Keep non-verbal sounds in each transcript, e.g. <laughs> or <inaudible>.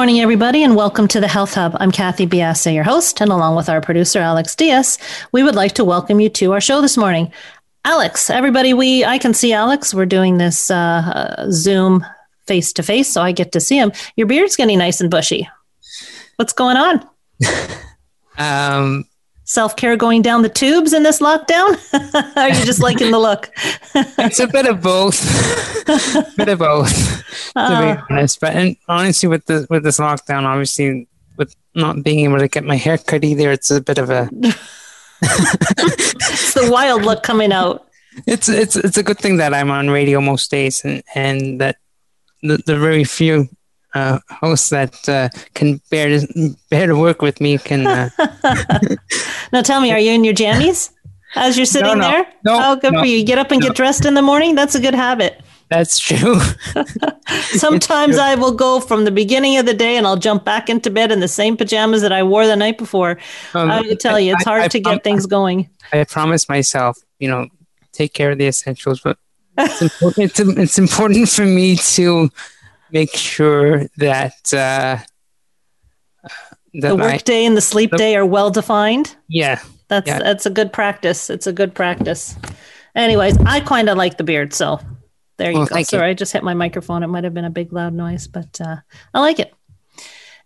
Morning, everybody, and welcome to the Health Hub. I'm Kathy Biasi, your host, and along with our producer, Alex Diaz, we would like to welcome you to our show this morning. Alex, everybody, we I can see Alex. We're doing this uh, uh, Zoom face to face, so I get to see him. Your beard's getting nice and bushy. What's going on? <laughs> Um, Self care going down the tubes in this lockdown? <laughs> Are you just liking the look? <laughs> it's a bit of both. a <laughs> bit of both, to Uh, be honest. But and honestly, with the with this lockdown, obviously, with not being able to get my hair cut either, it's a bit of a. it's the wild look coming out. It's it's it's a good thing that I'm on radio most days, and and that the, the very few uh, hosts that uh, can bear to, bear to work with me can. Uh, <laughs> Now tell me, are you in your jammies as you're sitting no. there? No, Oh, good no, for you. You Get up and no. get dressed in the morning. That's a good habit. that's true. <laughs> Sometimes I will go from the beginning of the day and I'll jump back into bed in the same pajamas that I wore the night before. Um, I tell you, it's hard I to prom- get things going. I promise myself, you know, take care of the essentials, but it's <laughs> important, it's, it's important for me to make sure that uh, that The my work day and the sleep the- day are well defined. yeah That's Yeah. that's a good practice. It's a good practice. Anyways, I kind of like the beard, so there you Well, go. thank you. Sorry, I just hit my microphone. It might have been a big loud noise, but uh, I like it.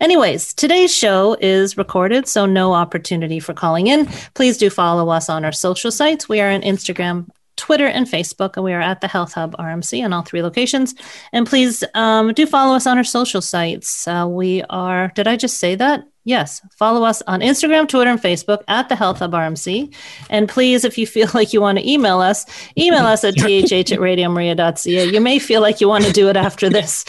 Anyways, today's show is recorded, so no opportunity for calling in. Please do follow us on our social sites. We are on Instagram, Twitter, and Facebook, and we are at the Health Hub RMC on all three locations. And please um, do follow us on our social sites. Uh, we are, did I just say that? Yes, follow us on Instagram, Twitter, and Facebook at the Health Hub RMC. And please, if you <laughs> feel like you want to email us, email us at <laughs> thh at radiomaria.ca. You may feel like you want to do it after this.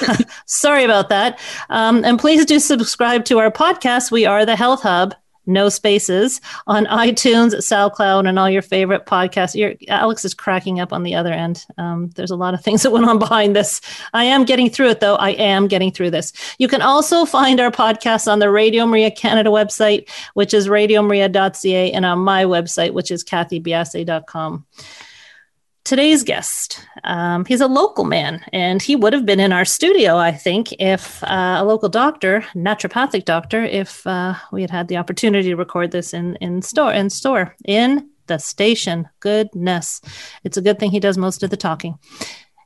<laughs> Sorry about that. Um, and please do subscribe to our podcast. We are the Health Hub. No spaces on <laughs> iTunes, SoundCloud, and all your favorite podcasts. Your, Alex is cracking up on the other end. Um, there's a lot of <laughs> things that went on behind this. I am getting through it, though. I am getting through this. You can also find our podcast on the Radio Maria Canada website, which is radiomaria.ca, and on my website, which is kathybiase.com. Today's guest, um, he's a local man, and he would have been in our studio, I think, if uh, a local doctor, naturopathic doctor, if uh, we had had the opportunity to record this in in store in store in the station. Goodness, it's a good thing he does most of the talking.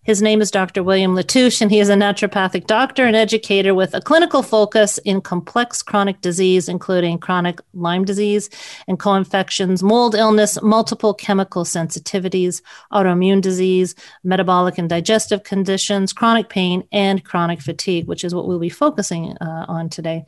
His name is Dr. William Latouche, and he is a naturopathic doctor and educator with a clinical focus in complex chronic disease, including chronic Lyme disease and co infections, mold illness, multiple chemical sensitivities, autoimmune disease, metabolic and digestive conditions, chronic pain, and chronic fatigue, which is what we'll be focusing uh, on today.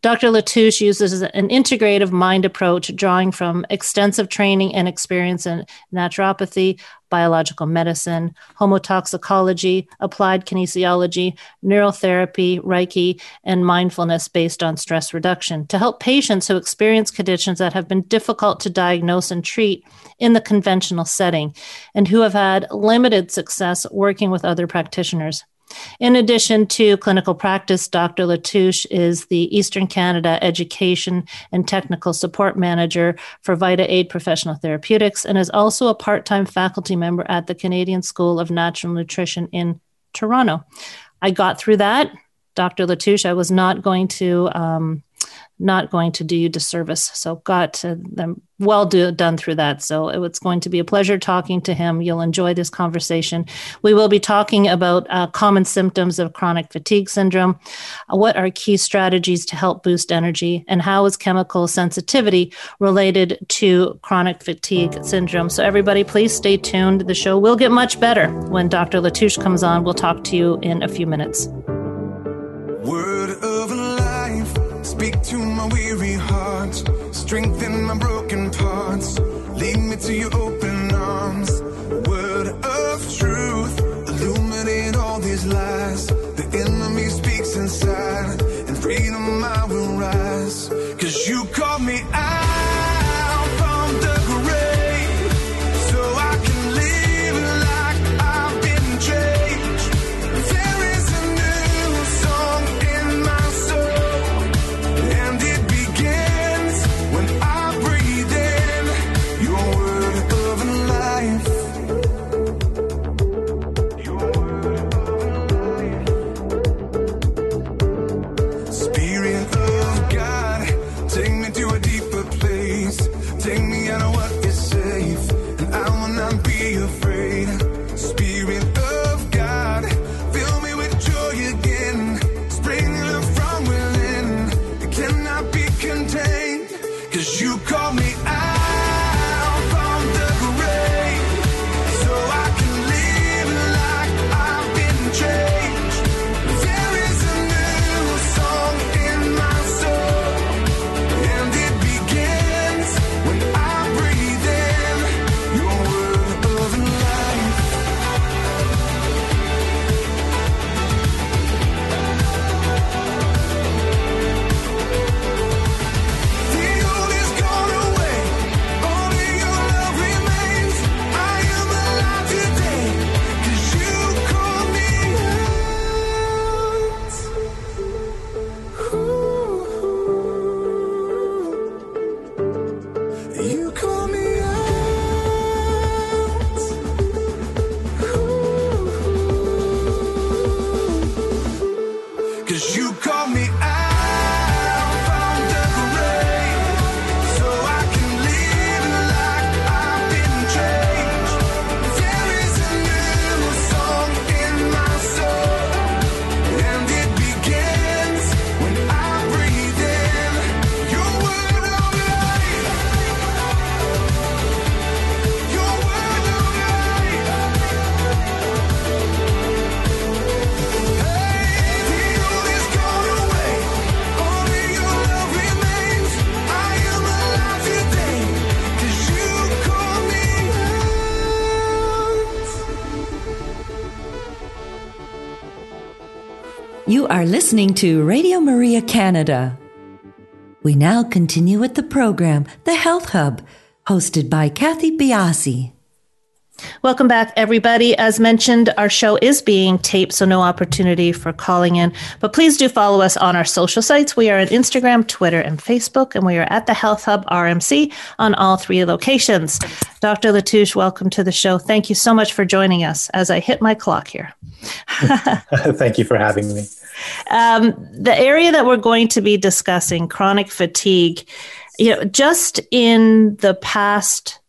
Dr. Latouche uses an integrative mind approach, drawing from extensive training and experience in naturopathy, biological medicine, homotoxicology, applied kinesiology, neurotherapy, Reiki, and mindfulness based on stress reduction to help patients who experience conditions that have been difficult to diagnose and treat in the conventional setting and who have had limited success working with other practitioners. In addition to clinical practice, Dr. Latouche is the Eastern Canada Education and Technical Support Manager for Vita Aid Professional Therapeutics and is also a part time faculty member at the Canadian School of Natural Nutrition in Toronto. I got through that. Dr. Latouche, I was not going to um, not going to do you disservice. So got them well do, done through that. So it's going to be a pleasure talking to him. You'll enjoy this conversation. We will be talking about uh, common symptoms of chronic fatigue syndrome, what are key strategies to help boost energy, and how is chemical sensitivity related to chronic fatigue syndrome. So everybody, please stay tuned. The show will get much better when Dr. Latouche comes on. We'll talk to you in a few minutes. Word my weary heart, strengthen my broken parts, lead me to your open arms. Word of truth, illuminate all these lies. The enemy speaks inside, and freedom I will rise. Cause you call me out listening to Radio Maria Canada. We now continue with the program, The Health Hub, hosted by Kathy Biasi. Welcome back, everybody. As mentioned, our show is being taped, so no opportunity for calling in. But please do follow us on our social sites. We are on Instagram, Twitter, and Facebook, and we are at the Health Hub RMC on all three locations. Dr. Latouche, welcome to the show. Thank you so much for joining us as I hit my clock here. <laughs> <laughs> Thank you for having me. Um, the area that we're going to be discussing, chronic fatigue, you know, just in the past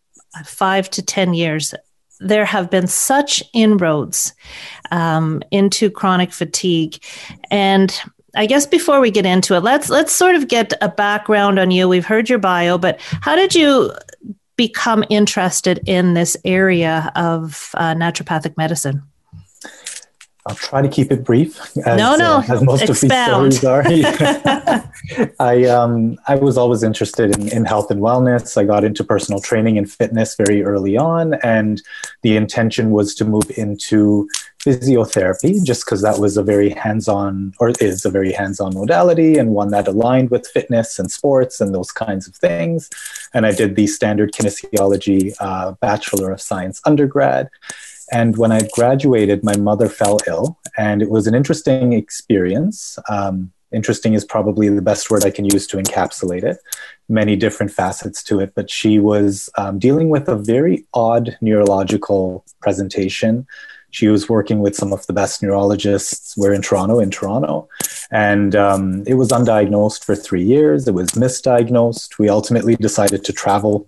five to 10 years, there have been such inroads um, into chronic fatigue. And I guess before we get into it, let's let's sort of get a background on you. We've heard your bio, but how did you become interested in this area of uh, naturopathic medicine? I'll try to keep it brief. As, No, no, uh, as most expound. of these stories are. <laughs> <laughs> I um, I was always interested in, in health and wellness. I got into personal training and fitness very early on, and the intention was to move into physiotherapy, just because that was a very hands-on, or is a very hands-on modality, and one that aligned with fitness and sports and those kinds of things. And I did the standard kinesiology uh, Bachelor of Science undergrad. And when I graduated, my mother fell ill, and it was an interesting experience. Um, interesting is probably the best word I can use to encapsulate it. Many different facets to it, but she was um, dealing with a very odd neurological presentation. She was working with some of the best neurologists. We're in Toronto, in Toronto. And um, it was undiagnosed for three years. It was misdiagnosed. We ultimately decided to travel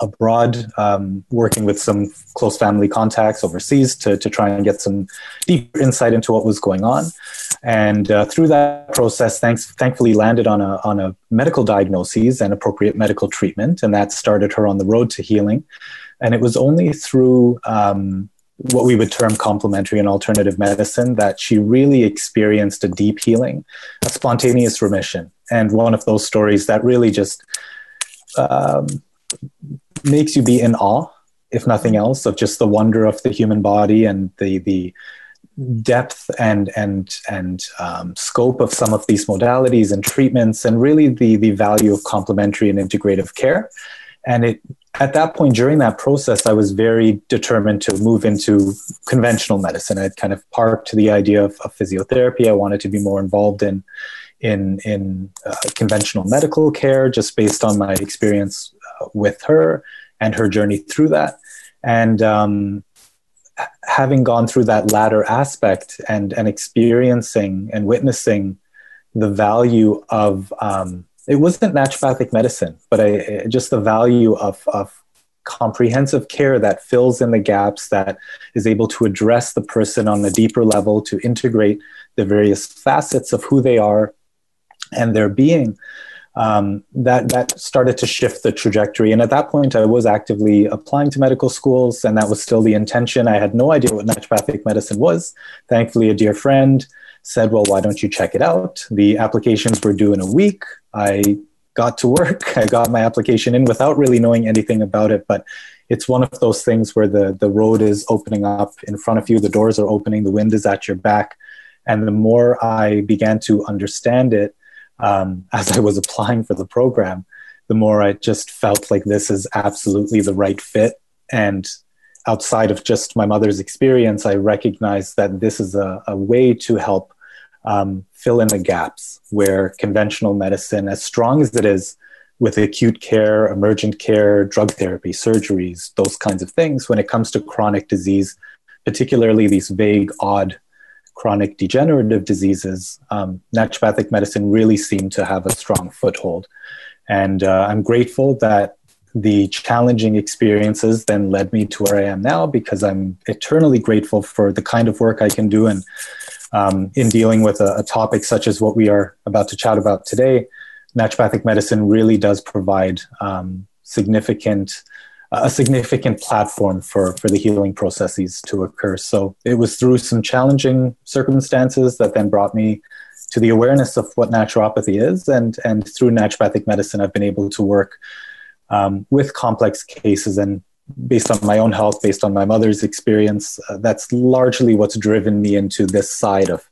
abroad, um, working with some close family contacts overseas to, to try and get some deeper insight into what was going on. And uh, through that process, thanks, thankfully landed on a, on a medical diagnosis and appropriate medical treatment. And that started her on the road to healing. And it was only through um, what we would term complementary and alternative medicine that she really experienced a deep healing, a spontaneous remission. And one of those stories that really just um, makes you be in awe, if nothing else, of just the wonder of the human body and the the depth and and and um, scope of some of these modalities and treatments, and really the the value of complementary and integrative care. And it at that point during that process, I was very determined to move into conventional medicine. I'd kind of parked the idea of, of physiotherapy. I wanted to be more involved in in in uh, conventional medical care, just based on my experience with her and her journey through that. And um, having gone through that latter aspect and, and experiencing and witnessing the value of um, it wasn't naturopathic medicine, but I, just the value of, of comprehensive care that fills in the gaps, that is able to address the person on a deeper level, to integrate the various facets of who they are and their being um, that that started to shift the trajectory. And at that point, I was actively applying to medical schools, and that was still the intention. I had no idea what naturopathic medicine was. Thankfully, a dear friend said, "Well, why don't you check it out?" The applications were due in a week. I got to work. <laughs> I got my application in without really knowing anything about it, but it's one of those things where the the road is opening up in front of you, the doors are opening, the wind is at your back, and the more I began to understand it um, <laughs> as I was applying for the program, the more I just felt like this is absolutely the right fit. And outside of just my mother's experience, I recognized that this is a, a way to help um, fill in the gaps where conventional medicine, as strong as it is with acute care, emergent care, drug therapy, surgeries, those kinds of things, when it comes to chronic disease, particularly these vague, odd chronic degenerative diseases, um, naturopathic medicine really seemed to have a strong foothold. And uh, I'm grateful that the challenging experiences then led me to where I am now because I'm eternally grateful for the kind of work I can do. And um, in dealing with a, a topic such as what we are about to chat about today, naturopathic medicine really does provide um, significant a significant platform for, for the healing processes to occur. So it was through some challenging circumstances that then brought me to the awareness of what naturopathy is. And, and through naturopathic medicine, I've been able to work um, with complex cases. And based on my own health, based on my mother's experience, uh, that's largely what's driven me into this side of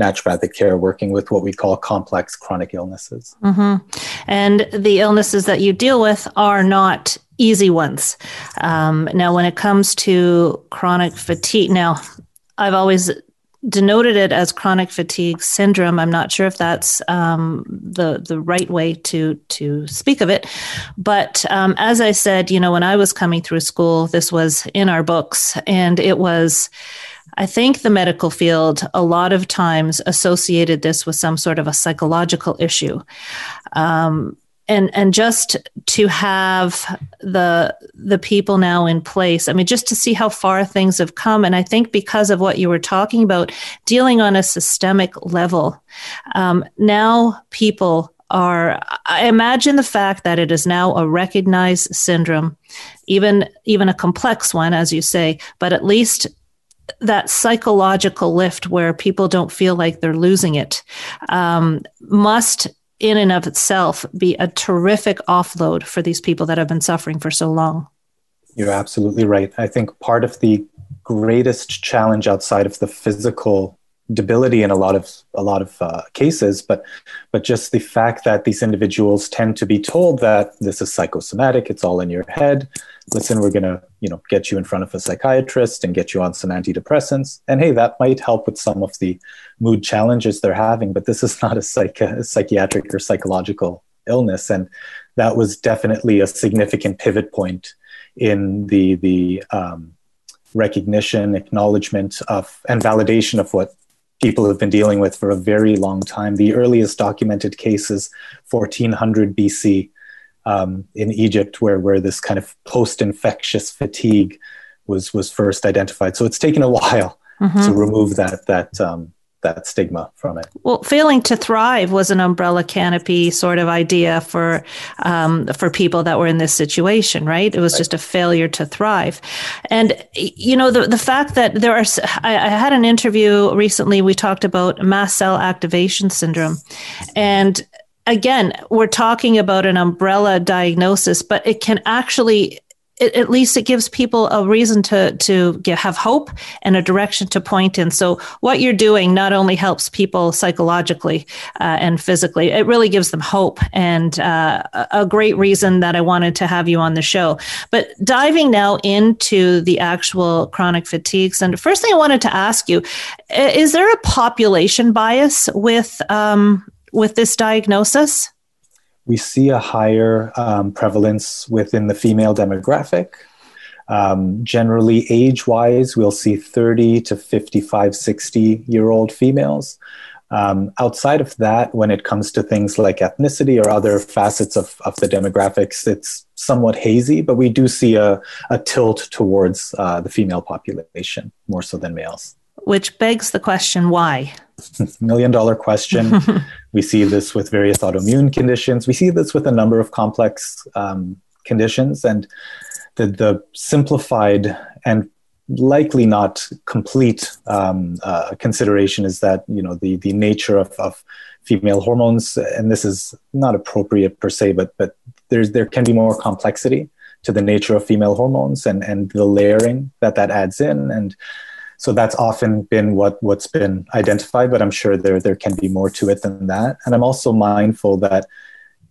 naturopathic care, working with what we call complex chronic illnesses. Mm-hmm. And the illnesses that you deal with are not easy ones. Um, now, when it comes to chronic fatigue, now I've always denoted it as chronic fatigue syndrome. I'm not sure if that's um, the the right way to to speak of it, but um, as I said, you know, when I was coming through school, this was in our books, and it was. I think the medical field a lot of times associated this with some sort of a psychological issue. Um, and and just to have the the people now in place i mean just to see how far things have come and i think because of what you were talking about dealing on a systemic level um, now people are i imagine the fact that it is now a recognized syndrome even even a complex one as you say but at least that psychological lift where people don't feel like they're losing it um, must in and of itself be a terrific offload for these people that have been suffering for so long. You're absolutely right. I think part of the greatest challenge outside of the physical debility in a lot of a lot of uh, cases, but but just the fact that these individuals tend to be told that this is psychosomatic, it's all in your head. Listen, we're gonna you know get you in front of a psychiatrist and get you on some antidepressants, and hey, that might help with some of the mood challenges they're having. But this is <laughs> not a, psych- a psychiatric or psychological illness, and that was definitely a significant pivot point in the the um, recognition, acknowledgement of, and validation of what people have been dealing with for a very long time. The earliest documented cases, 1400 BC um, in Egypt, where where this kind of post-infectious fatigue was was first identified. So it's taken a while mm-hmm. to remove that that um, that stigma from it. Well, failing to thrive was an umbrella canopy sort of idea for um, for people that were in this situation, right? It was right. just a failure to thrive, and you know the the fact that there are. I, I had an interview recently. We talked about mast cell activation syndrome, and again, we're talking about an umbrella diagnosis, but it can actually it, at least it gives people a reason to to get, have hope and a direction to point in. So what you're doing not only helps people psychologically uh, and physically, it really gives them hope and uh, a great reason that I wanted to have you on the show. But diving now into the actual chronic fatigues, and first thing I wanted to ask you: Is there a population bias with um, with this diagnosis? we see a higher um, prevalence within the female demographic. Um, generally, age wise, we'll see 30 to 55, 60 year old females. Um, outside of that, when it comes to things like ethnicity or other facets of, of the demographics, it's somewhat hazy, but we do see a, a tilt towards uh, the female population more so than males. Which begs the question why? Million dollar question. <laughs> we see this with various autoimmune conditions. We see this with a number of complex um, conditions. And the, the simplified and likely not complete um, uh, consideration is that you know the the nature of, of female hormones, and this is not appropriate per se, but but there's there can be more complexity to the nature of female hormones and and the layering that that adds in and so that's often been what what's been identified but i'm sure there there can be more to it than that. And i'm also mindful that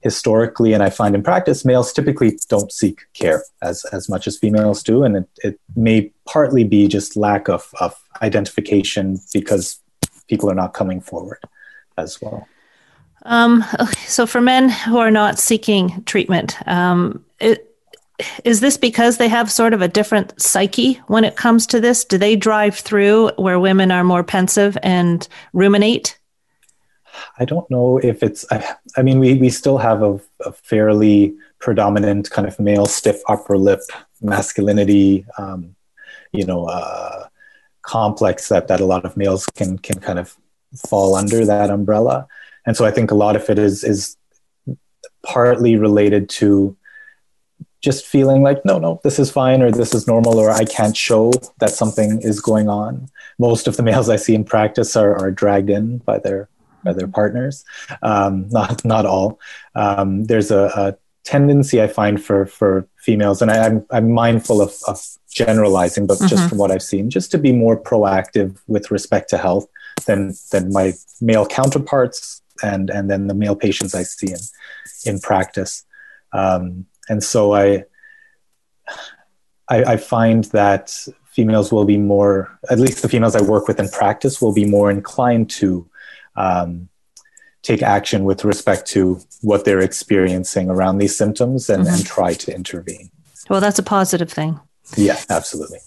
historically and i find in practice males typically don't seek care as as much as females do. And it, it may partly be just lack of of identification because people are not coming forward as well. Um, okay, so for men who are not seeking treatment um, it, is this because they have sort of a different psyche when it comes to this? Do they drive through where women are more pensive and ruminate? I don't know if it's, I, I mean, we, we still have a, a, fairly predominant kind of male stiff upper lip masculinity, um, you know, uh, complex that, that a lot of males can, can kind of fall under that umbrella. And so I think a lot of it is, is partly related to just feeling like no no this is fine or this is normal or i can't show that something is going on. Most of the <laughs> males i see in practice are, are dragged in by their by their partners. Um, not not all. Um, there's a, a, tendency i find for for females and I, am I'm, I'm mindful of, of generalizing but mm-hmm. just from what i've seen just to be more proactive with respect to health than than my male counterparts and and then the male patients i see in in practice. Um, and so I, I, I find that females will be more, at least the females I work with in practice, will be more inclined to um, take action with respect to what they're experiencing around these symptoms and, mm-hmm. and try to intervene. Well, that's a positive thing. Yeah, absolutely.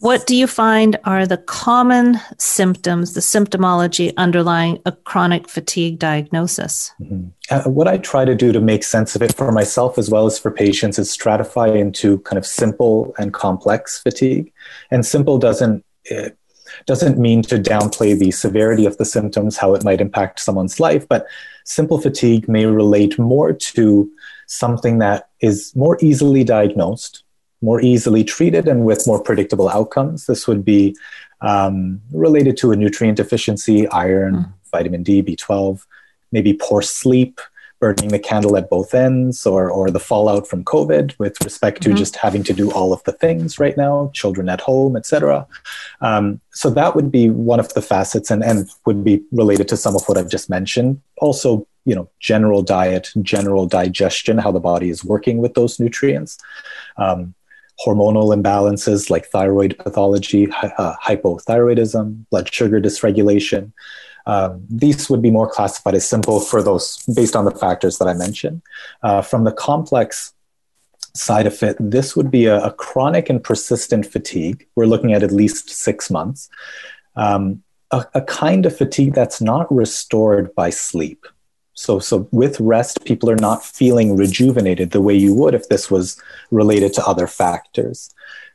What do you find are the common symptoms, the symptomology underlying a chronic fatigue diagnosis? Mm-hmm. Uh, what I try to do to make sense of it for myself as well as for patients is stratify into kind of simple and complex fatigue. And simple doesn't uh, doesn't mean to downplay the severity of the symptoms, how it might impact someone's life, but simple fatigue may relate more to something that is more easily diagnosed more easily treated and with more predictable outcomes. This would be um, related to a nutrient deficiency, iron, mm. vitamin D, B12, maybe poor sleep, burning the candle at both ends, or, or the fallout from COVID with respect to mm-hmm. just having to do all of the things right now, children at home, etc. Um, so that would be one of the facets and, and would be related to some of what I've just mentioned. Also, you know, general diet, general digestion, how the body is working with those nutrients. Um, hormonal imbalances like thyroid pathology, uh, hypothyroidism, blood sugar dysregulation. Um, these would be more classified as simple for those based on the factors that I mentioned. Uh, from the complex side of it, this would be a, a, chronic and persistent fatigue. We're looking at at least six months. Um, a, a kind of fatigue that's not restored by sleep. So, so with rest, people are not feeling rejuvenated the way you would if this was related to other factors.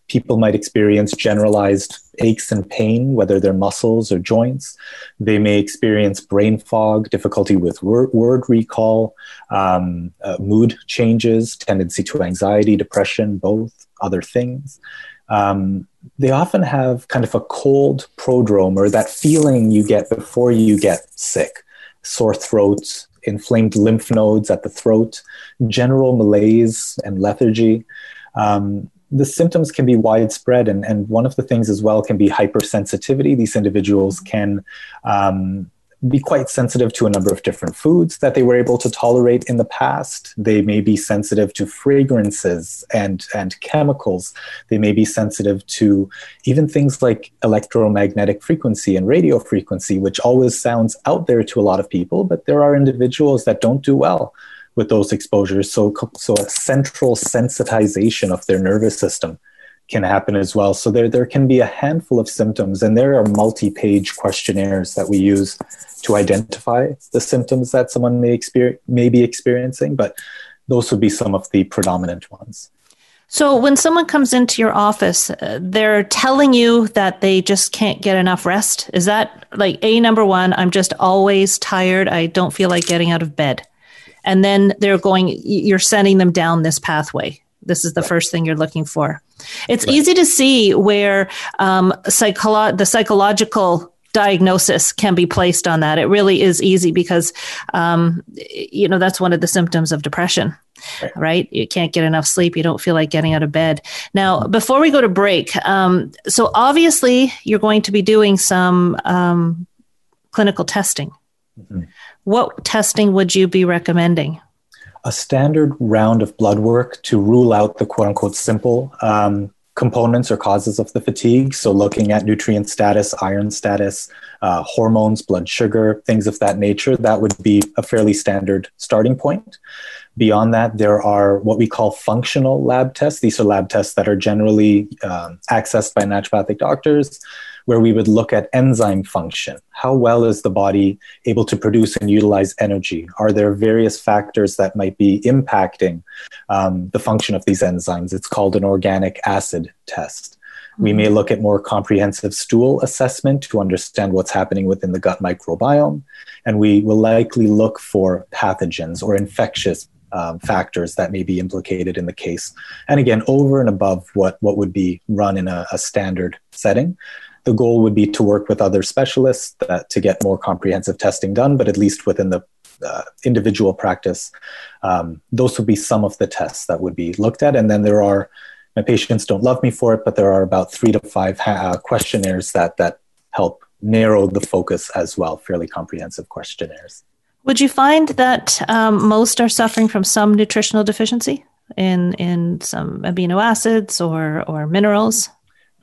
People might experience generalized aches and pain, whether they're muscles or joints. They may experience brain fog, difficulty with word, word recall, um, uh, mood changes, tendency to anxiety, depression, both other things. Um, they often have kind of a cold prodrome or that feeling you get before you get sick sore throat, inflamed lymph nodes at the throat, general malaise and lethargy. Um, the symptoms can be widespread, and, and one of the things as well can be hypersensitivity. These individuals can um, be quite sensitive to a number of different foods that they were able to tolerate in the past. They may be sensitive to fragrances and, and chemicals. They may be sensitive to even things like electromagnetic frequency and radio frequency, which always sounds out there to a lot of people, but there are individuals that don't do well with those exposures. So, so a central sensitization of their nervous system can happen as well. So there, there can be a handful of symptoms, and there are multi-page questionnaires that we use to identify the symptoms that someone may experience may be experiencing. But those would be some of the predominant ones. So when someone comes into your office, uh, they're telling you that they just can't get enough rest. Is that like a number one? I'm just always tired. I don't feel like getting out of bed. And then they're going. You're sending them down this pathway. This is the first thing you're looking for. It's right. easy to see where um, psycholo- the psychological diagnosis can be placed on that. It really is easy because, um, you know, that's one of the symptoms of depression. Right. right. You can't get enough sleep. You don't feel like getting out of bed. Now, mm-hmm. before we go to break, um, so obviously you're going to be doing some um, clinical testing. Mm-hmm. What testing would you be recommending? A standard round of blood work to rule out the quote unquote simple um, components or causes of the fatigue. So, looking at nutrient status, iron status, uh, hormones, blood sugar, things of that nature, that would be a fairly standard starting point. Beyond that, there are what we call functional lab tests. These are lab tests that are generally um, accessed by naturopathic doctors where we would look at enzyme function. How well is the body able to produce and utilize energy? Are there various factors that might be impacting um, the function of these enzymes? It's called an organic acid test. We may look at more comprehensive stool assessment to understand what's happening within the gut microbiome. And we will likely look for pathogens or infectious um, factors that may be implicated in the case. And again, over and above what, what would be run in a, a standard setting the goal would be to work with other specialists to get more comprehensive testing done, but at least within the uh, individual practice, um, those would be some of the tests that would be looked at. And then there are, my patients don't love me for it, but there are about three to five ha- uh, questionnaires that, that help narrow the focus as well, fairly comprehensive questionnaires. Would you find that um, most are suffering from some nutritional deficiency in, in some amino acids or, or minerals?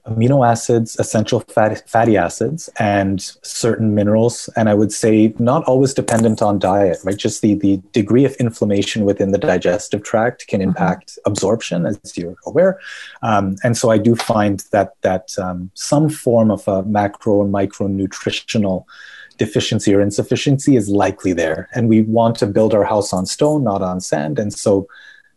Amino acids, essential fatty, fatty acids, and certain minerals. And I would say not always dependent on diet, right? Just the, the degree of inflammation within the digestive tract can mm-hmm. impact absorption, as you're aware. Um, and so I do find that that um, some form of a macro or micronutritional deficiency or insufficiency is likely there. And we want to build our house on stone, not on sand. And so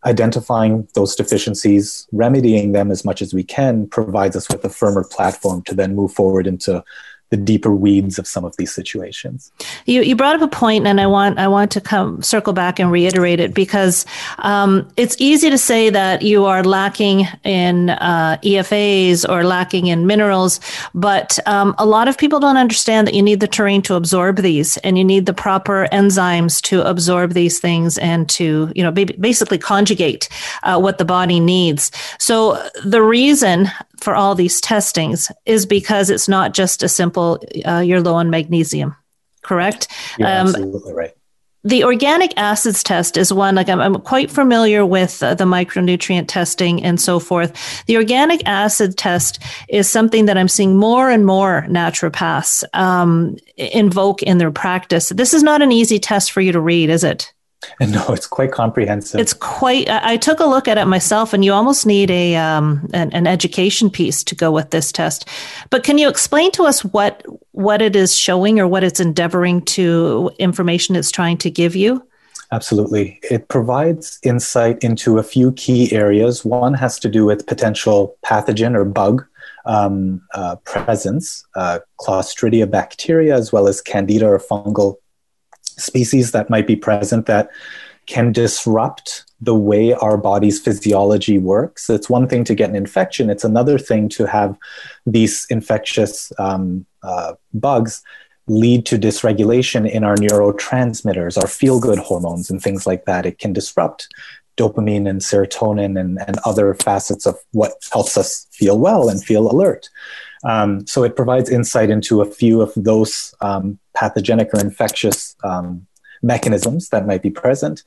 identifying those deficiencies, remedying them as much as we can, provides us with a firmer platform to then move forward into the deeper weeds of some of these situations. You, you brought up a point, and I want I want to come circle back and reiterate it because um, it's easy to say that you are lacking in uh, EFAs or lacking in minerals, but um, a lot of people don't understand that you need the terrain to absorb these, and you need the proper enzymes to absorb these things and to you know basically conjugate uh, what the body needs. So the reason for all these testings is because it's not just a simple uh, you're low on magnesium, correct? You're um, absolutely right. The organic acids test is one, like I'm, I'm quite familiar with uh, the micronutrient testing and so forth. The organic acid test is something that I'm seeing more and more naturopaths um, invoke in their practice. This is not an easy test for you to read, is it? <laughs> And no, it's quite comprehensive. It's quite. I took a look at it myself, and you almost need a um, an, an education piece to go with this test. But can you explain to us what what it is showing, or what it's endeavoring to information it's trying to give you? Absolutely. It provides insight into a few key areas. One has to do with potential pathogen or bug um, uh, presence, uh, Clostridia bacteria, as well as Candida or fungal species that might be present that can disrupt the way our body's physiology works. It's one thing to get an infection, it's another thing to have these infectious um, uh, bugs lead to dysregulation in our neurotransmitters, our feel good hormones, and things like that. It can disrupt dopamine and serotonin and, and other facets of what helps us feel well and feel alert. Um, so it provides insight into a few of those um, pathogenic or infectious um, mechanisms that might be present.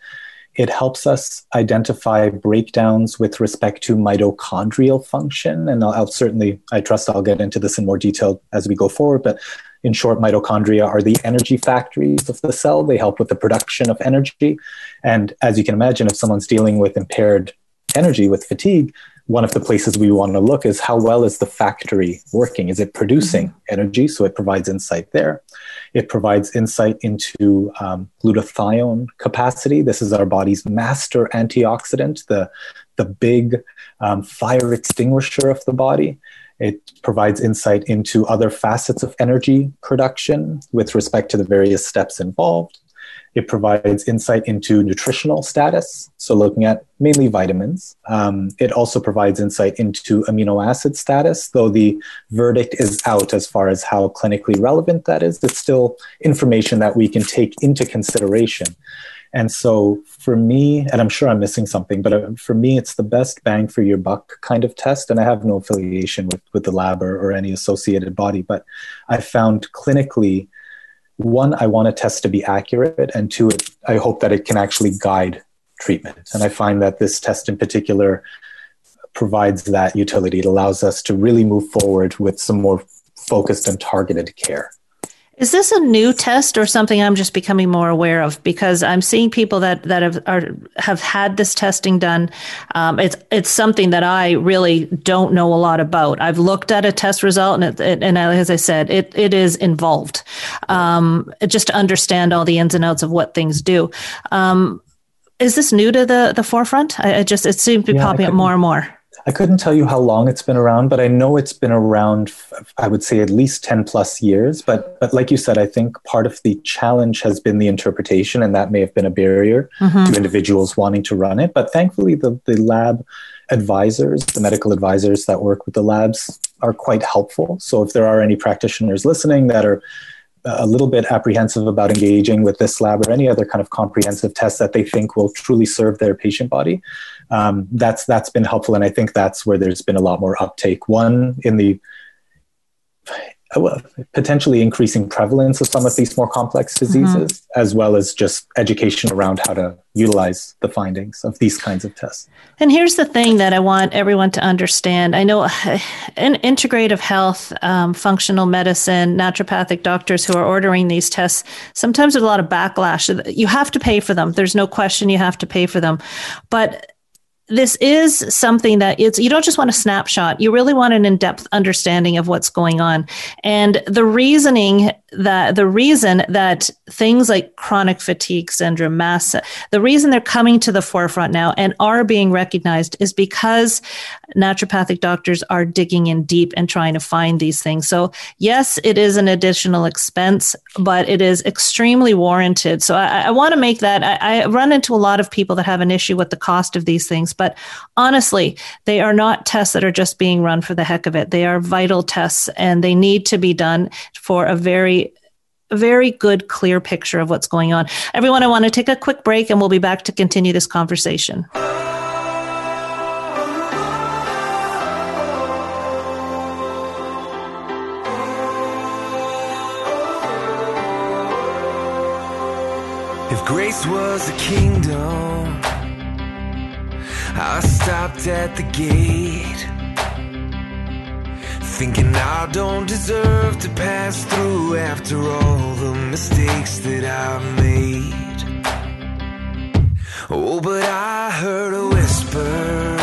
It helps us identify breakdowns with respect to mitochondrial function. And I'll, I'll, certainly, I trust I'll get into this in more detail as we go forward. But in short, mitochondria are the energy factories of the cell. They help with the production of energy. And as you can imagine, if someone's dealing with impaired energy, with fatigue, one of the places we want to look is how well is the factory working? Is it producing mm-hmm. energy? So it provides insight there. It provides insight into um, glutathione capacity. This is our body's master antioxidant, the, the big um, fire extinguisher of the body. It provides insight into other facets of energy production with respect to the various steps involved. It provides insight into nutritional status, so looking at mainly vitamins. Um, it also provides insight into amino acid status, though the verdict is out as far as how clinically relevant that is. It's still information that we can take into consideration. And so for me, and I'm sure I'm missing something, but uh, for me, it's the best bang for your buck kind of test. And I have no affiliation with, with the lab or, or any associated body, but I found clinically one, I want a test to be accurate, and two, I hope that it can actually guide treatment. And I find that this test in particular provides that utility. It allows us to really move forward with some more focused and targeted care. Is this a new test or something I'm just becoming more aware of? Because I'm seeing people that that have are, have had this testing done. Um, it's it's something that I really don't know a lot about. I've looked at a test result, and it, it, and as I said, it it is involved um, just to understand all the ins and outs of what things do. Um, is this new to the the forefront? I, I just it seems to be yeah, popping up more and more. I couldn't tell you how long it's been around, but I know it's been around. I would say at least ten plus years. But but like you said, I think part of the challenge has been the interpretation, and that may have been a barrier mm-hmm. to individuals wanting to run it. But thankfully, the the lab advisors, the medical advisors that work with the labs, are quite helpful. So if there are any practitioners listening that are a little bit apprehensive about engaging with this lab or any other kind of comprehensive test that they think will truly serve their patient body, um, that's that's been helpful, and I think that's where there's been a lot more uptake. One in the uh, potentially increasing prevalence of some of these more complex mm-hmm. diseases, mm-hmm. as well as just education around how to utilize the findings of these kinds of tests. And here's the thing that I want everyone to understand. I know <sighs> in integrative health, um, functional medicine, naturopathic doctors who are ordering these tests, sometimes there's a lot of backlash. You have to pay for them. There's no question you have to pay for them. But this is something that it's you don't just want a snapshot. You really want an in-depth understanding of what's going on. And the reasoning that the reason that things like chronic fatigue syndrome mass the reason they're coming to the forefront now and are being recognized is because naturopathic doctors are digging in deep and trying to find these things. So yes it is an additional expense but it is extremely warranted. So i, I want to make that I, I run into a lot of people that have an issue with the cost of these things but honestly they are not tests that are just being run for the heck of it they are vital tests and they need to be done for a very very good, clear picture of what's going on. Everyone, I want to take a quick break and we'll be back to continue this conversation. If grace was a kingdom, I stopped at the gate Thinking I don't deserve to pass through after all the mistakes that I've made. Oh, but I heard a whisper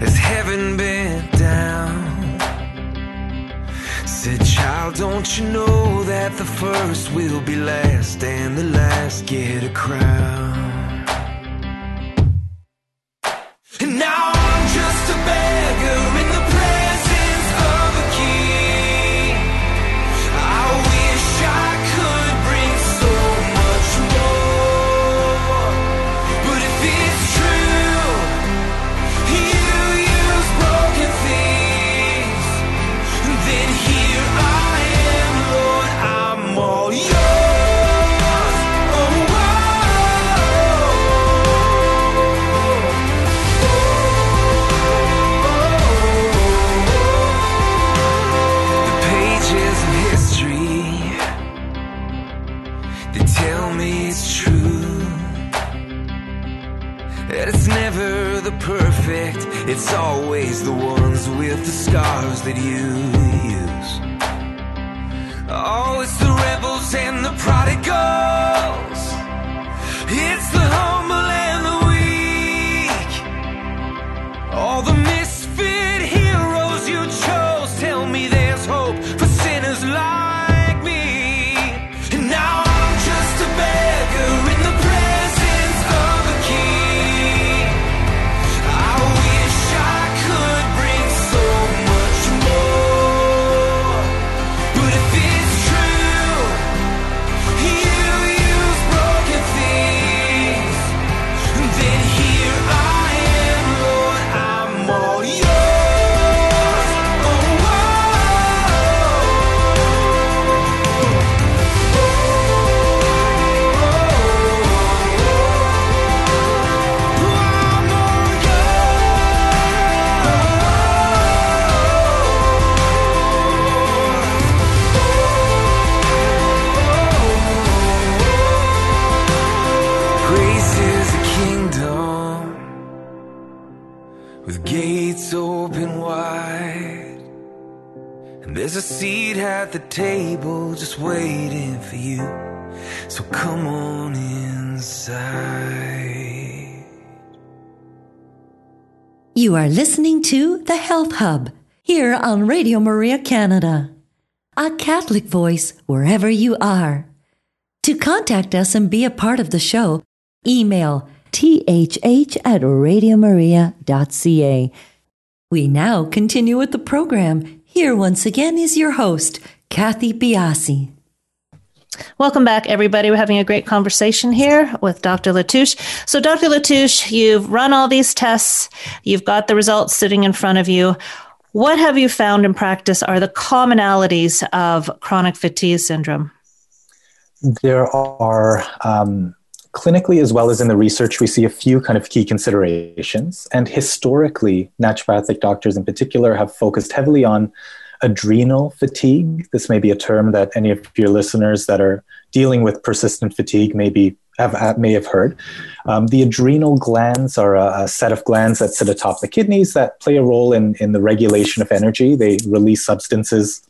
as heaven bent down. Said, child, don't you know that the first will be last and the last get a crown? Table just waiting for you. So come on inside. You are listening to The Health Hub here on Radio Maria Canada. A Catholic voice wherever you are. To contact us and be a part of the show, email thh at radiomaria.ca. We now continue with the program. Here once again is your host, Kathy Biasi. Welcome back, everybody. We're having a great conversation here with Dr. Latouche. So, Dr. Latouche, you've run all these tests, you've got the results sitting in front of you. What have you found in practice are the commonalities of chronic fatigue syndrome? There are um, clinically as well as in the research, we see a few kind of key considerations. And historically, naturopathic doctors in particular have focused heavily on adrenal fatigue. This may be a term that any of your listeners that are dealing with persistent fatigue maybe have, may have heard. Um, the adrenal glands are a, a, set of glands that sit atop the kidneys that play a role in, in the regulation of energy. They release substances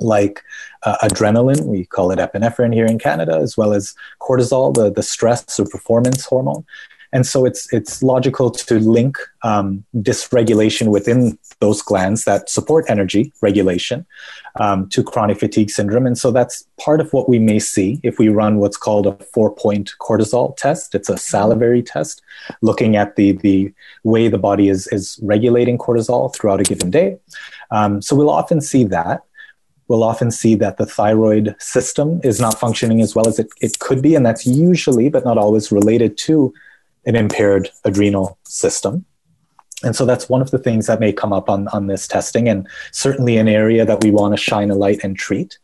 like uh, adrenaline, we call it epinephrine here in Canada, as well as cortisol, the, the stress or performance hormone. And so it's it's logical to link um, dysregulation within those glands that support energy regulation um, to chronic fatigue syndrome. And so that's part of what we may see if we run what's called a four point cortisol test. It's a salivary test looking at the, the way the body is, is regulating cortisol throughout a given day. Um, so we'll often see that we'll often see that the thyroid system is not functioning as well as it, it could be. And that's usually, but not always, related to an impaired adrenal system. And so that's one of the things that may come up on, on this testing, and certainly an area that we want to shine a light and treat.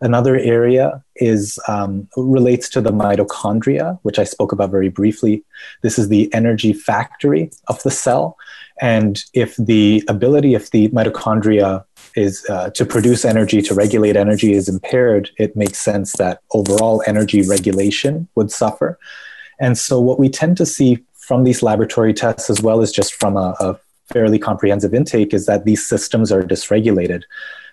Another area is um, relates to the mitochondria, which I spoke about very briefly. This is the energy factory of the cell, and if the ability of the mitochondria is uh, to produce energy, to regulate energy, is impaired, it makes sense that overall energy regulation would suffer. And so, what we tend to see from these laboratory tests, as well as just from a, a fairly comprehensive intake, is that these systems are dysregulated.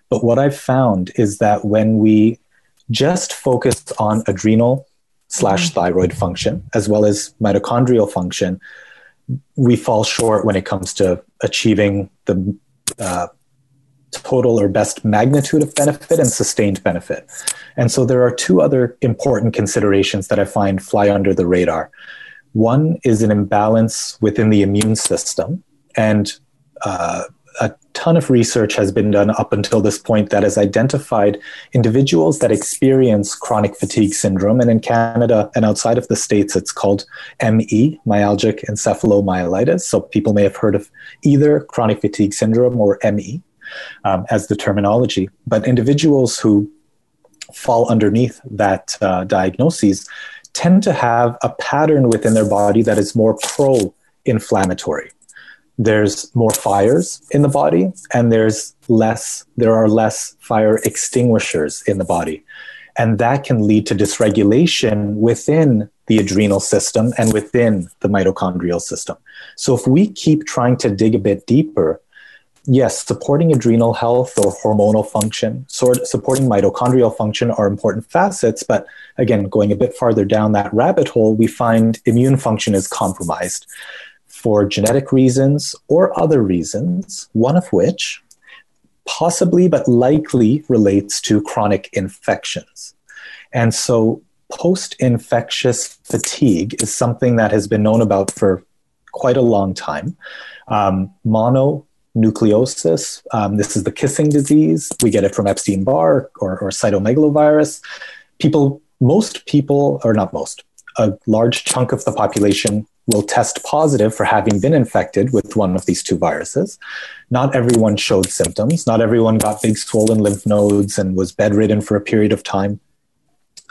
But what I've found is that when we just focus on adrenal slash thyroid function, as well as mitochondrial function, we fall short when it comes to achieving the uh, total or best magnitude of benefit and sustained benefit. And so there are two other important considerations that I find fly under the radar. One is an imbalance within the immune system. And uh, a ton of research has been done up until this point that has identified individuals that experience chronic fatigue syndrome. And in Canada and outside of the States, it's called ME, myalgic encephalomyelitis. So people may have heard of either chronic fatigue syndrome or ME um, as the terminology. But individuals who fall underneath that uh, diagnosis tend to have a pattern within their body that is more pro inflammatory there's more fires in the body and there's less there are less fire extinguishers in the body and that can lead to dysregulation within the adrenal system and within the mitochondrial system so if we keep trying to dig a bit deeper yes supporting adrenal health or hormonal function sort supporting mitochondrial function are important facets but again going a bit farther down that rabbit hole we find immune function is compromised for genetic reasons or other reasons, one of which possibly but likely relates to chronic infections. And so, post infectious fatigue is something that has been known about for quite a long time. Um, mononucleosis, um, this is the kissing disease. We get it from Epstein Barr or, or cytomegalovirus. People, most people, or not most, a large chunk of the population will test positive for having been infected with one of these two viruses. Not everyone showed symptoms. Not everyone got big swollen lymph nodes and was bedridden for a period of time,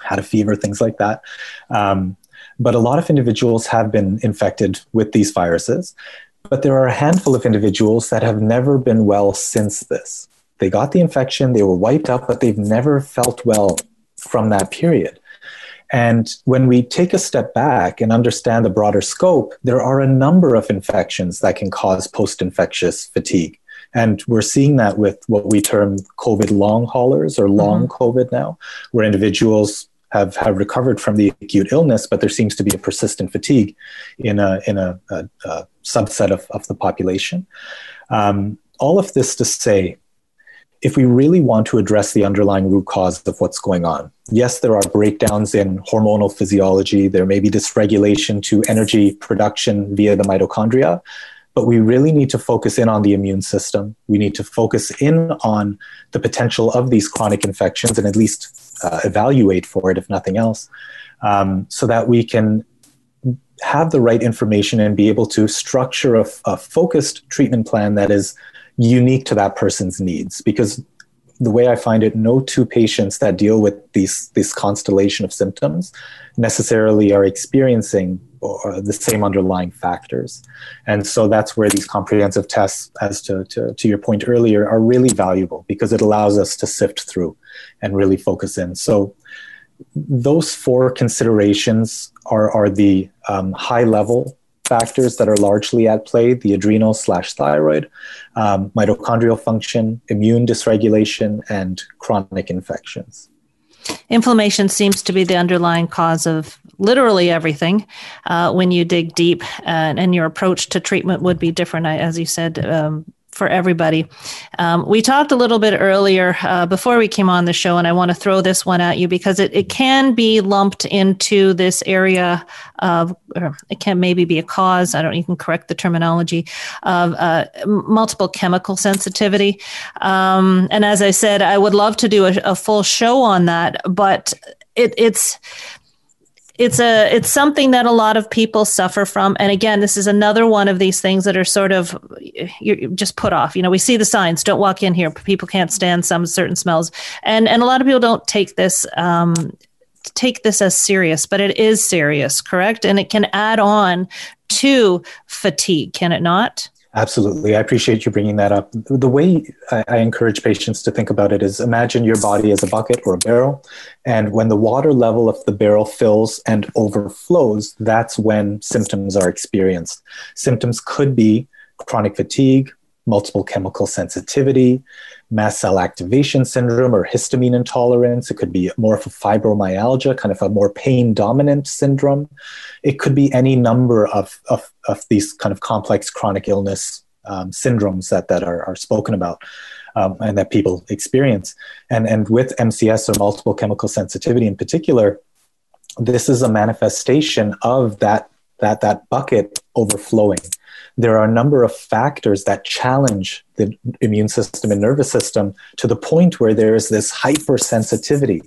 had a fever, things like that. Um, but a lot of individuals have been infected with these viruses. But there are a handful of individuals that have never been well since this. They got the infection, they were wiped out, but they've never felt well from that period. And when we take a step back and understand the broader scope, there are a number of infections that can cause post infectious fatigue. And we're seeing that with what we term COVID long haulers or long mm-hmm. COVID now, where individuals have, have recovered from the acute illness, but there seems to be a persistent fatigue in a, in a, a, a subset of, of the population. Um, all of this to say if we really want to address the underlying root cause of what's going on, yes, there are breakdowns in hormonal physiology, there may be dysregulation to energy production via the mitochondria, but we really need to focus in on the immune system. We need to focus in on the potential of these chronic infections and at least uh, evaluate for it, if nothing else, um, so that we can have the right information and be able to structure a, a focused treatment plan that is unique to that person's needs because the way I find it, no two patients that deal with these this constellation of symptoms necessarily are experiencing the same underlying factors, and so that's where these comprehensive tests, as to, to to your point earlier, are really valuable because it allows us to sift through and really focus in. So those four considerations are are the um, high level factors that are largely at play the adrenal slash thyroid, um, mitochondrial function, immune dysregulation, and chronic infections. Inflammation seems to be the underlying cause of literally everything uh, when you dig deep, and, and, your approach to treatment would be different, as you said. Um, for everybody. Um, we talked a little bit earlier uh, before we came on the show, and I want to throw this one at you because it, it can be lumped into this area of, it can maybe be a cause, I don't, can correct the terminology, of uh, multiple chemical sensitivity. Um, and as I said, I would love to do a, a full show on that, but it, it's, it's a it's something that a lot of people suffer from. And again this is another one of these things that are sort of you just put off. You know we see the signs don't walk in here. People can't stand some certain smells. And and a lot of people don't take this um, take this as serious but it is serious correct? And it can add on to fatigue can it not Absolutely. I appreciate you bringing that up. The way I, I, encourage patients to think about it is imagine your body as a bucket or a barrel. And when the water level of the barrel fills and overflows, that's when symptoms are experienced. Symptoms could be chronic fatigue, multiple chemical sensitivity, mast cell activation syndrome or histamine intolerance. It could be more of a fibromyalgia, kind of a more pain dominant syndrome. It could be any number of, of, of these kind of complex chronic illness um, syndromes that, that are, are spoken about. Um, and that people experience. And, and with MCS or multiple chemical sensitivity in particular, this is a manifestation of that, that, that bucket overflowing there are a number of factors that challenge the immune system and nervous system to the point where there is this hypersensitivity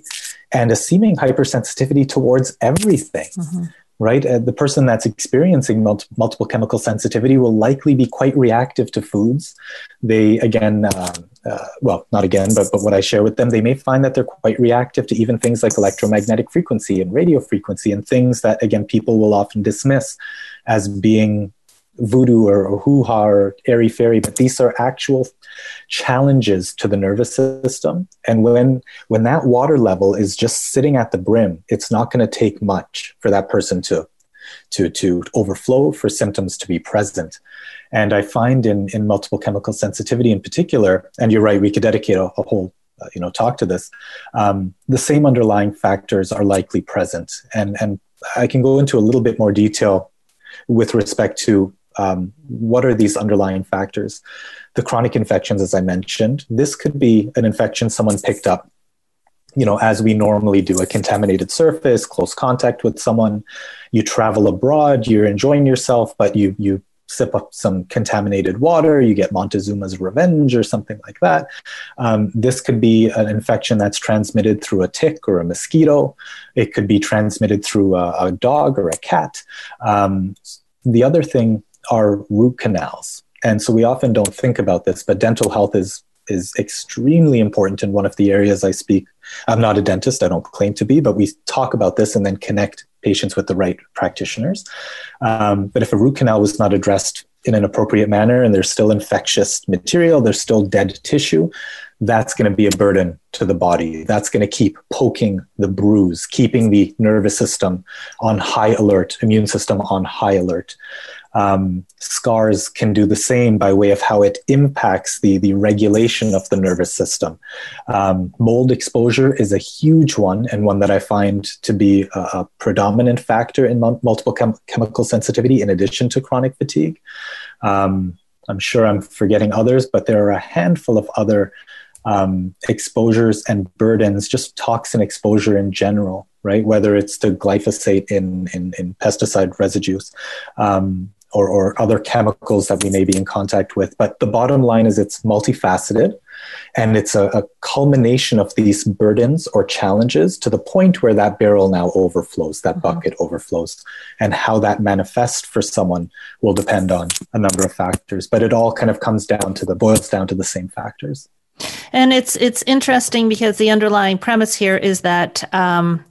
and a seeming hypersensitivity towards everything. Mm-hmm. Right? Uh, the person that's experiencing mul- multiple chemical sensitivity will likely be quite reactive to foods. They, again, uh, uh, well, not again, but, but what I share with them, they may find that they're quite reactive to even things like electromagnetic frequency and radio frequency and things that, again, people will often dismiss as being voodoo or, or hoo-ha or airy fairy but these are actual challenges to the nervous system. And when when that water level is just sitting at the brim it's not going to take much for that person to to to overflow for symptoms to be present. And i find in in multiple chemical sensitivity in particular and you're right we could dedicate a, a whole uh, you know talk to this um, the same underlying factors are likely present. And and i can go into a little bit more detail with respect to um, what are these underlying factors? The chronic infections, as I mentioned, this could be an infection someone picked up, you know, as we normally do, a contaminated surface, close contact with someone. You travel abroad, you're enjoying yourself, but you you sip up some contaminated water, you get Montezuma's revenge or something like that. Um, this could be an infection that's transmitted through a tick or a mosquito. It could be transmitted through a, a dog or a cat. Um, the other thing are root canals. And so we often don't think about this, but dental health is is extremely important in one of the areas I speak. I'm not a dentist, I don't claim to be, but we talk about this and then connect patients with the right practitioners. Um, but if a root canal was not addressed in an appropriate manner and there's still infectious material, there's still dead tissue, that's going to be a burden to the body. That's going to keep poking the bruise, keeping the nervous system on high alert, immune system on high alert um, scars can do the same by way of how it impacts the, the regulation of the nervous system. Um, mold exposure is a huge one and one that I find to be a, a predominant factor in m- multiple chem- chemical sensitivity in addition to chronic fatigue. Um, I'm sure I'm forgetting others, but there are a handful of other um, exposures and burdens, just toxin exposure in general, right? Whether it's to glyphosate in, in, in pesticide residues, um, or, or other chemicals that we may be in contact with. But the bottom line is it's multifaceted and it's a, a, culmination of these burdens or challenges to the point where that barrel now overflows, that mm-hmm. bucket overflows. And how that manifests for someone will depend on a number of factors. But it all kind of comes down to the boils down to the same factors. And it's it's interesting because the underlying premise here is that um,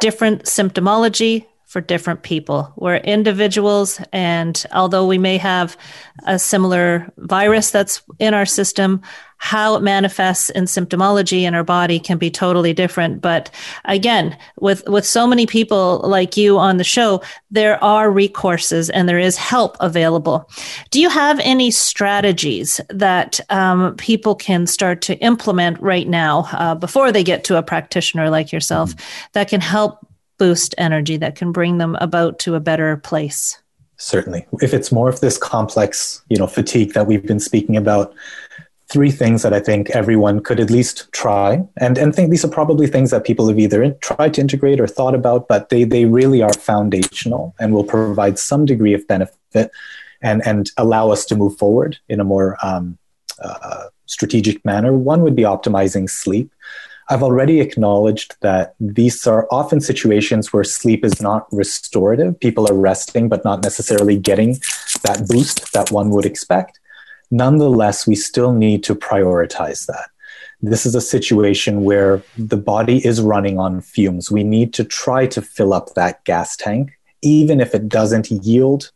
different symptomology, for different people. We're individuals, and although we may have a similar virus that's in our system, how it manifests in symptomology in our body can be totally different. But again, with, with so many people like you on the show, there are recourses and there is help available. Do you have any strategies that um, people can start to implement right now uh, before they get to a practitioner like yourself mm-hmm. that can help boost energy that can bring them about to a better place. Certainly. If it's more of this complex you know fatigue that we've been speaking about three things that i think everyone could at least try. And and think these are probably things that people have either tried to integrate or thought about but they they really are foundational and will provide some degree of benefit and and allow us to move forward in a more um, uh, strategic manner. One would be optimizing sleep I've already acknowledged that these are often situations where sleep is not restorative. People are resting, but not necessarily getting that boost that one would expect. Nonetheless, we still need to prioritize that. This is a situation where the body is running on fumes. We need to try to fill up that gas tank, even if it doesn't yield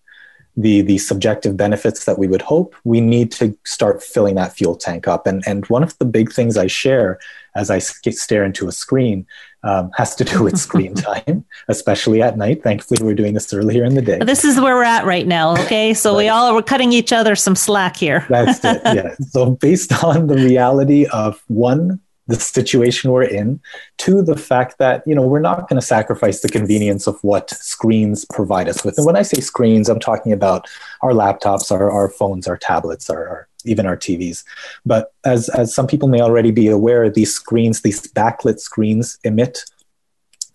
the the subjective benefits that we would hope, we need to start filling that fuel tank up. And and one of the big things I share as I stare into a screen um, has to do with screen <laughs> time, especially at night. Thankfully, we're doing this earlier in the day. This is where we're at right now. Okay, so right. we all are cutting each other some slack here. That's it. Yeah. <laughs> So based on the reality of one the situation we're in to the fact that you know we're not going to sacrifice the convenience of what screens provide us with. And when i say screens i'm talking about our laptops our, our phones our tablets our, our even our tvs but as as some people may already be aware these screens these backlit screens emit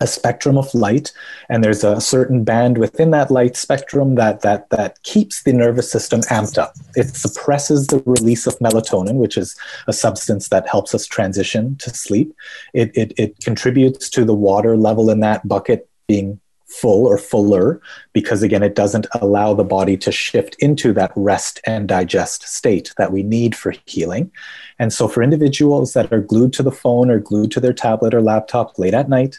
a spectrum of light and there's a certain band within that light spectrum that that that keeps the nervous system amped up. It suppresses the release of melatonin which is a substance that helps us transition to sleep. It it, it contributes to the water level in that bucket being full or fuller because again it doesn't allow the body to shift into that rest and digest state that we need for healing. And so for individuals that are glued to the phone or glued to their tablet or laptop late at night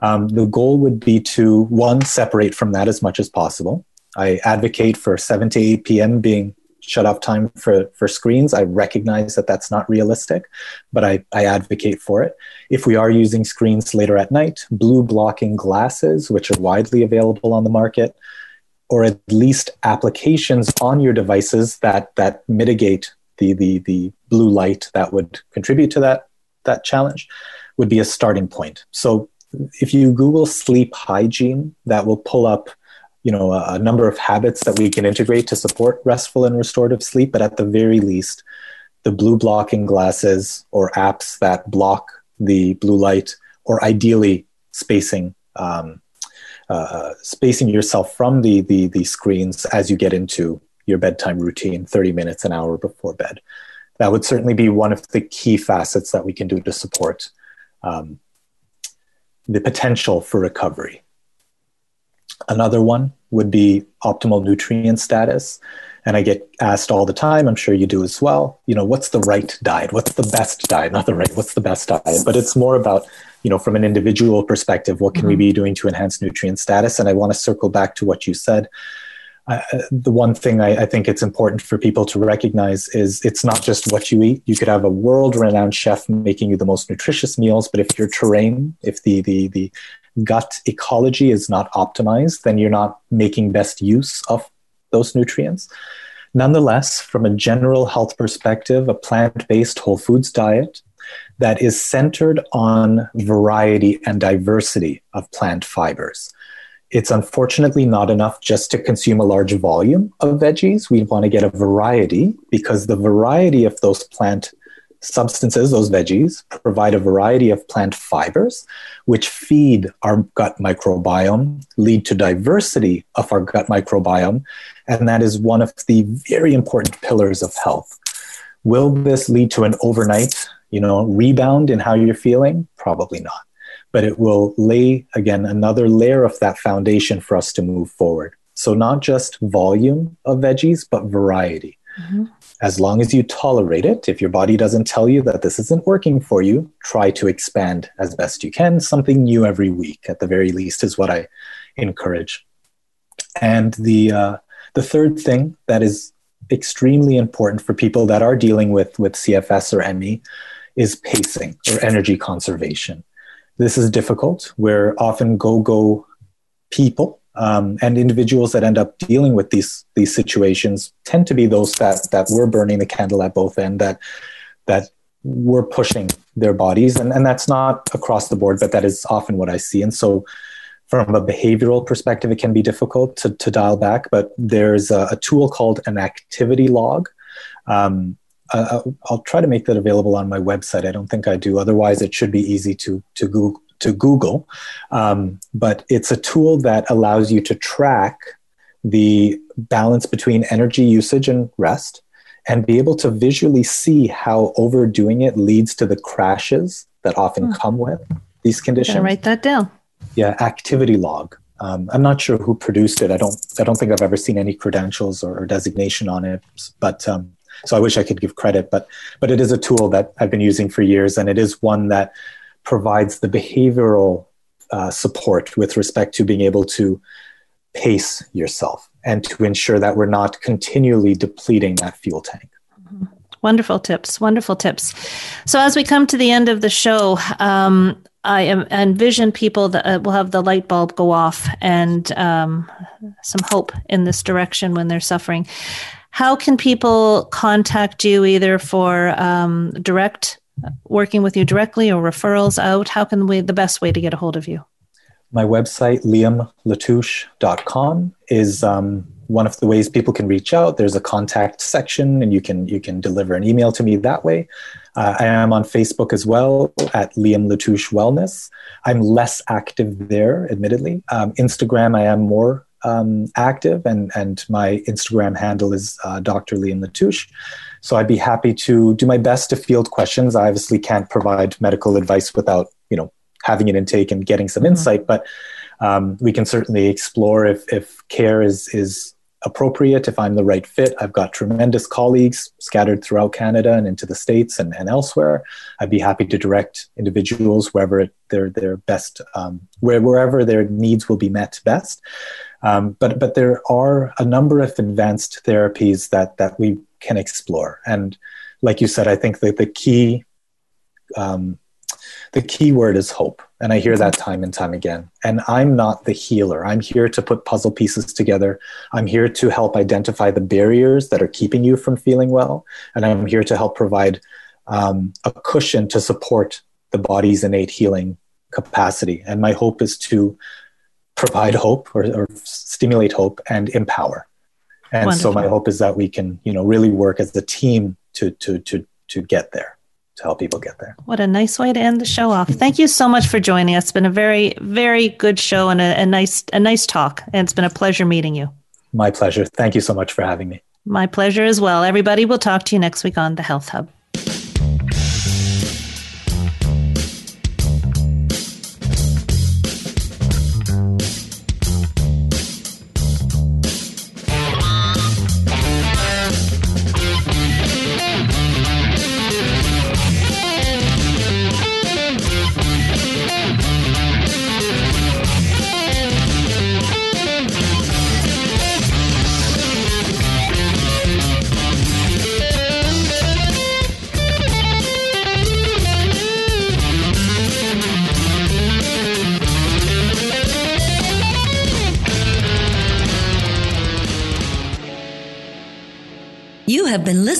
um, the goal would be to one separate from that as much as possible. I advocate for 7 to 8 p.m. being shut off time for, for screens. I recognize that that's not realistic, but I, I advocate for it. If we are using screens later at night, blue blocking glasses, which are widely available on the market, or at least applications on your devices that, that mitigate the, the, the blue light that would contribute to that, that challenge, would be a starting point. So if you Google sleep hygiene, that will pull up you know a, a, number of habits that we can integrate to support restful and restorative sleep. But at the very least the blue blocking glasses or apps that block the blue light or ideally spacing um, uh, spacing yourself from the, the the screens as you get into your bedtime routine 30 minutes an hour before bed. That would certainly be one of the key facets that we can do to support um, the potential for recovery. Another one would be optimal nutrient status. And I get asked all the time, I'm sure you do as well, you know, what's the right diet? What's the best diet? Not the right, what's the best diet? But it's more about, you know, from an individual perspective, what can mm-hmm. we be doing to enhance nutrient status? And I want to circle back to what you said uh, the one thing I, I, think it's important for people to recognize is it's not just what you eat. You could have a world-renowned chef making you the most nutritious meals, but if your terrain, if the the the gut ecology is not optimized, then you're not making best use of those nutrients. Nonetheless, from a general health perspective, a plant-based whole foods diet that is centered on variety and diversity of plant fibers it's unfortunately not enough just to consume a large volume of veggies. We want to get a variety because the variety of those plant substances, those veggies, provide a variety of plant fibers, which feed our gut microbiome, lead to diversity of our gut microbiome, and that is one of the very important pillars of health. Will this lead to an overnight, you know, rebound in how you're feeling? Probably not but it will lay again another layer of that foundation for us to move forward. So, not just volume of veggies, but variety. Mm-hmm. As long as you tolerate it, if your body doesn't tell you that this isn't working for you, try to expand as best you can. Something new every week, at the very least, is what I encourage. And the uh, the third thing that is extremely important for people that are dealing with with CFS or ME is pacing or energy conservation. This is difficult. We're often go-go people, um, and individuals that end up dealing with these these situations tend to be those that that were burning the candle at both ends, that that were pushing their bodies, and and that's not across the board, but that is often what I see. And so, from a behavioral perspective, it can be difficult to to dial back. But there's a, a tool called an activity log. Um, uh, I'll try to make that available on my website. I don't think I do. Otherwise, it should be easy to to Google. To Google, um, but it's a tool that allows you to track the balance between energy usage and rest, and be able to visually see how overdoing it leads to the crashes that often hmm. come with these conditions. write that down. Yeah, activity log. Um, I'm not sure who produced it. I don't. I don't think I've ever seen any credentials or, or designation on it. But um, so I wish I could give credit, but but it is a tool that I've been using for years, and it is one that provides the behavioral uh, support with respect to being able to pace yourself. and to ensure that we're not continually depleting that fuel tank. Wonderful tips. Wonderful tips. So, as we come to the end of the show, um, I am, envision people that uh, will have the light bulb go off and um, some hope in this direction when they're suffering. How can people contact you either for um, direct working with you directly or referrals out? How can we, the best way to get a hold of you? My website, liamlatouche.com, is um, one of the ways people can reach out. There's a contact section, and you can you can deliver an email to me that way. Uh, I am on Facebook as well at Liam Latouche Wellness. I'm less active there, admittedly. Um, Instagram, I am more um, active, and and my Instagram handle is uh, Dr. Liam Latouche. So I'd be happy to do my best to field questions. I obviously can't provide medical advice without you know having an intake and getting some mm-hmm. insight, but um, we can certainly explore if if care is is appropriate, if I'm the right fit. I've got tremendous colleagues scattered throughout Canada and into the States and, and elsewhere. I'd be happy to direct individuals wherever their, their best, um, where, wherever their needs will be met best. Um, but, but there are a number of advanced therapies that, that we can explore. And like you said, I think that the key um, the key word is hope. And I hear that time and time again. And I'm not the healer. I'm here to put puzzle pieces together. I'm here to help identify the barriers that are keeping you from feeling well. And I'm here to help provide um, a cushion to support the body's innate healing capacity. And my hope is to provide hope or, or stimulate hope and empower. And Wonderful. so my hope is that we can, you know, really work as a team to to to to get there to help people get there. What a nice way to end the show off. Thank you so much for joining us. It's been a very, very good show and a, a nice, a nice talk. And it's been a pleasure meeting you. My pleasure. Thank you so much for having me. My pleasure as well. Everybody, we'll talk to you next week on the Health Hub.